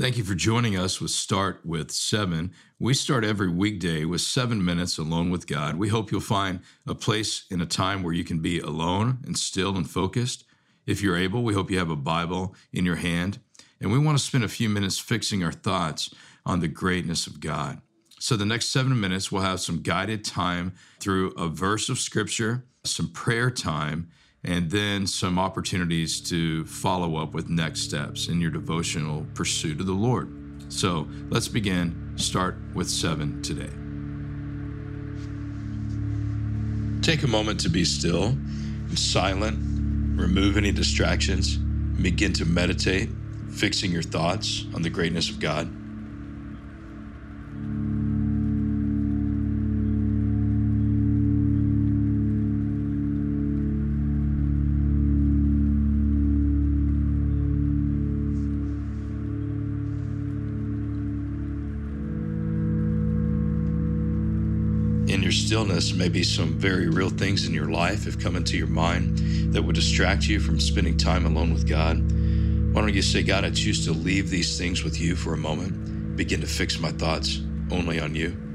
Thank you for joining us with Start with Seven. We start every weekday with seven minutes alone with God. We hope you'll find a place in a time where you can be alone and still and focused. If you're able, we hope you have a Bible in your hand. And we want to spend a few minutes fixing our thoughts on the greatness of God. So, the next seven minutes, we'll have some guided time through a verse of scripture, some prayer time, and then some opportunities to follow up with next steps in your devotional pursuit of the Lord. So let's begin. Start with seven today. Take a moment to be still and silent, remove any distractions, begin to meditate, fixing your thoughts on the greatness of God. In your stillness, maybe some very real things in your life have come into your mind that would distract you from spending time alone with God. Why don't you say, God, I choose to leave these things with you for a moment, begin to fix my thoughts only on you?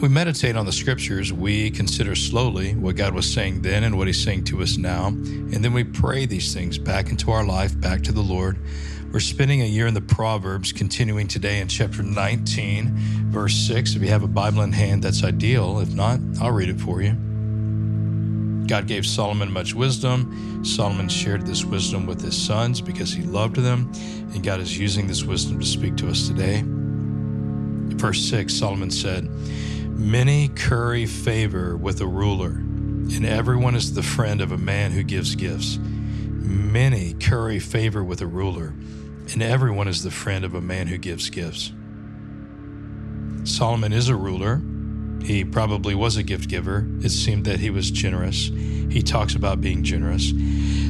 We meditate on the scriptures, we consider slowly what God was saying then and what He's saying to us now, and then we pray these things back into our life, back to the Lord. We're spending a year in the Proverbs, continuing today in chapter 19, verse 6. If you have a Bible in hand, that's ideal. If not, I'll read it for you. God gave Solomon much wisdom. Solomon shared this wisdom with his sons because he loved them, and God is using this wisdom to speak to us today. Verse 6, Solomon said, Many curry favor with a ruler, and everyone is the friend of a man who gives gifts. Many curry favor with a ruler, and everyone is the friend of a man who gives gifts. Solomon is a ruler. He probably was a gift giver. It seemed that he was generous. He talks about being generous.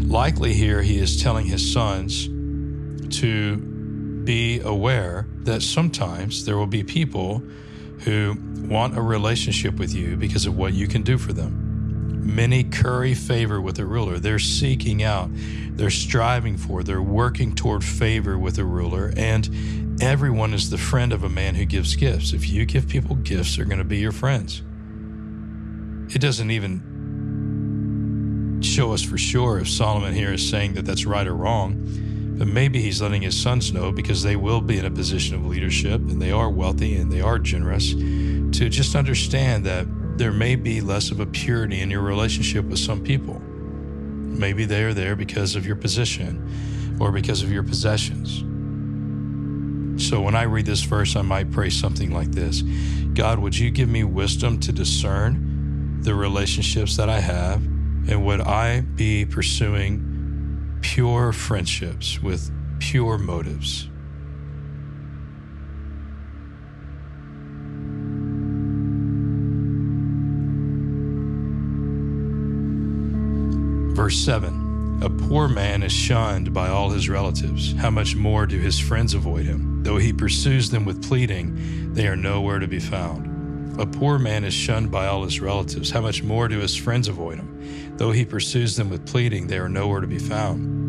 Likely, here he is telling his sons to be aware that sometimes there will be people who want a relationship with you because of what you can do for them. Many curry favor with a ruler. They're seeking out, they're striving for, they're working toward favor with a ruler, and everyone is the friend of a man who gives gifts. If you give people gifts, they're going to be your friends. It doesn't even show us for sure if Solomon here is saying that that's right or wrong but maybe he's letting his sons know because they will be in a position of leadership and they are wealthy and they are generous to just understand that there may be less of a purity in your relationship with some people. Maybe they are there because of your position or because of your possessions. So when I read this verse, I might pray something like this God, would you give me wisdom to discern the relationships that I have? And would I be pursuing pure friendships with pure motives. Verse 7 A poor man is shunned by all his relatives. How much more do his friends avoid him? Though he pursues them with pleading, they are nowhere to be found. A poor man is shunned by all his relatives. How much more do his friends avoid him? Though he pursues them with pleading, they are nowhere to be found.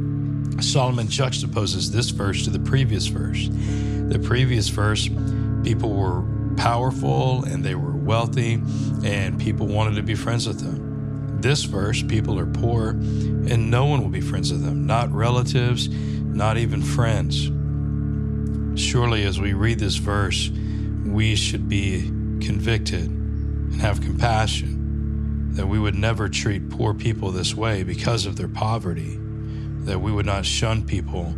Solomon juxtaposes this verse to the previous verse. The previous verse, people were powerful and they were wealthy, and people wanted to be friends with them. This verse, people are poor and no one will be friends with them, not relatives, not even friends. Surely, as we read this verse, we should be convicted and have compassion that we would never treat poor people this way because of their poverty that we would not shun people,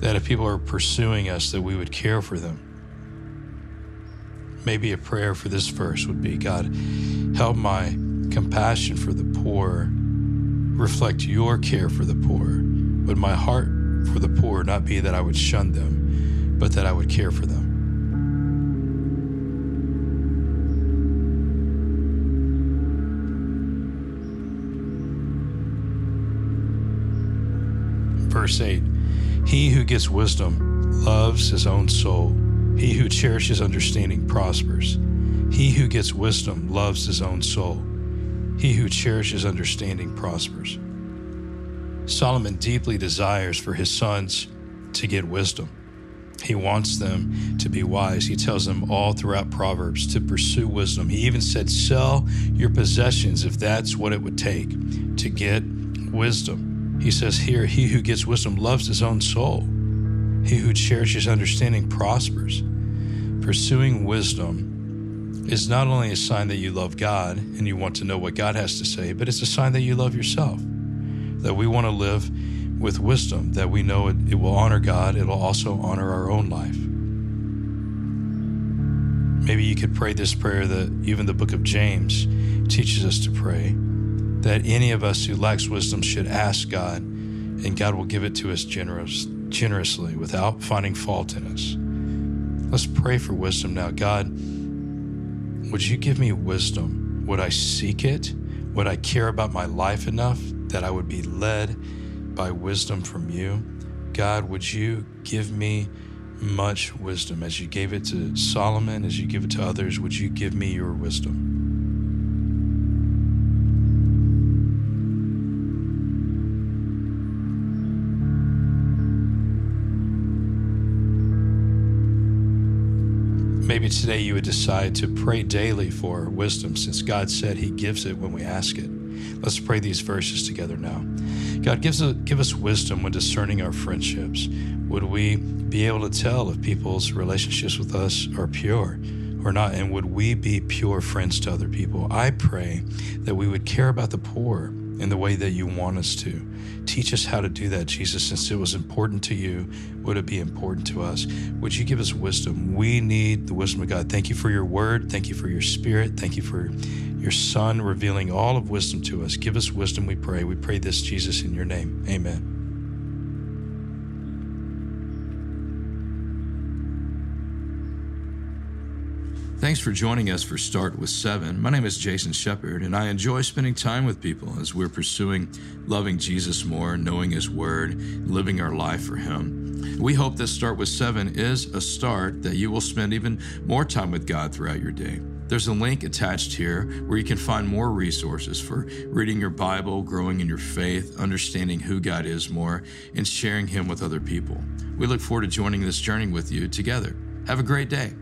that if people are pursuing us, that we would care for them. Maybe a prayer for this verse would be God, help my compassion for the poor reflect your care for the poor. Would my heart for the poor not be that I would shun them, but that I would care for them? Verse 8 He who gets wisdom loves his own soul. He who cherishes understanding prospers. He who gets wisdom loves his own soul. He who cherishes understanding prospers. Solomon deeply desires for his sons to get wisdom. He wants them to be wise. He tells them all throughout Proverbs to pursue wisdom. He even said, Sell your possessions if that's what it would take to get wisdom. He says here, He who gets wisdom loves his own soul. He who cherishes understanding prospers. Pursuing wisdom is not only a sign that you love God and you want to know what God has to say, but it's a sign that you love yourself. That we want to live with wisdom that we know it, it will honor God, it'll also honor our own life. Maybe you could pray this prayer that even the book of James teaches us to pray that any of us who lacks wisdom should ask God, and God will give it to us generous, generously without finding fault in us. Let's pray for wisdom now. God, would you give me wisdom? Would I seek it? Would I care about my life enough that I would be led by wisdom from you. God, would you give me much wisdom as you gave it to Solomon, as you give it to others? Would you give me your wisdom? Maybe today you would decide to pray daily for wisdom since God said He gives it when we ask it. Let's pray these verses together now. God, gives us, give us wisdom when discerning our friendships. Would we be able to tell if people's relationships with us are pure or not? And would we be pure friends to other people? I pray that we would care about the poor in the way that you want us to. Teach us how to do that, Jesus. Since it was important to you, would it be important to us? Would you give us wisdom? We need the wisdom of God. Thank you for your word. Thank you for your spirit. Thank you for your Son revealing all of wisdom to us. Give us wisdom, we pray. We pray this, Jesus, in your name. Amen. Thanks for joining us for Start with Seven. My name is Jason Shepard, and I enjoy spending time with people as we're pursuing loving Jesus more, knowing His Word, living our life for Him. We hope that Start with Seven is a start that you will spend even more time with God throughout your day. There's a link attached here where you can find more resources for reading your Bible, growing in your faith, understanding who God is more, and sharing Him with other people. We look forward to joining this journey with you together. Have a great day.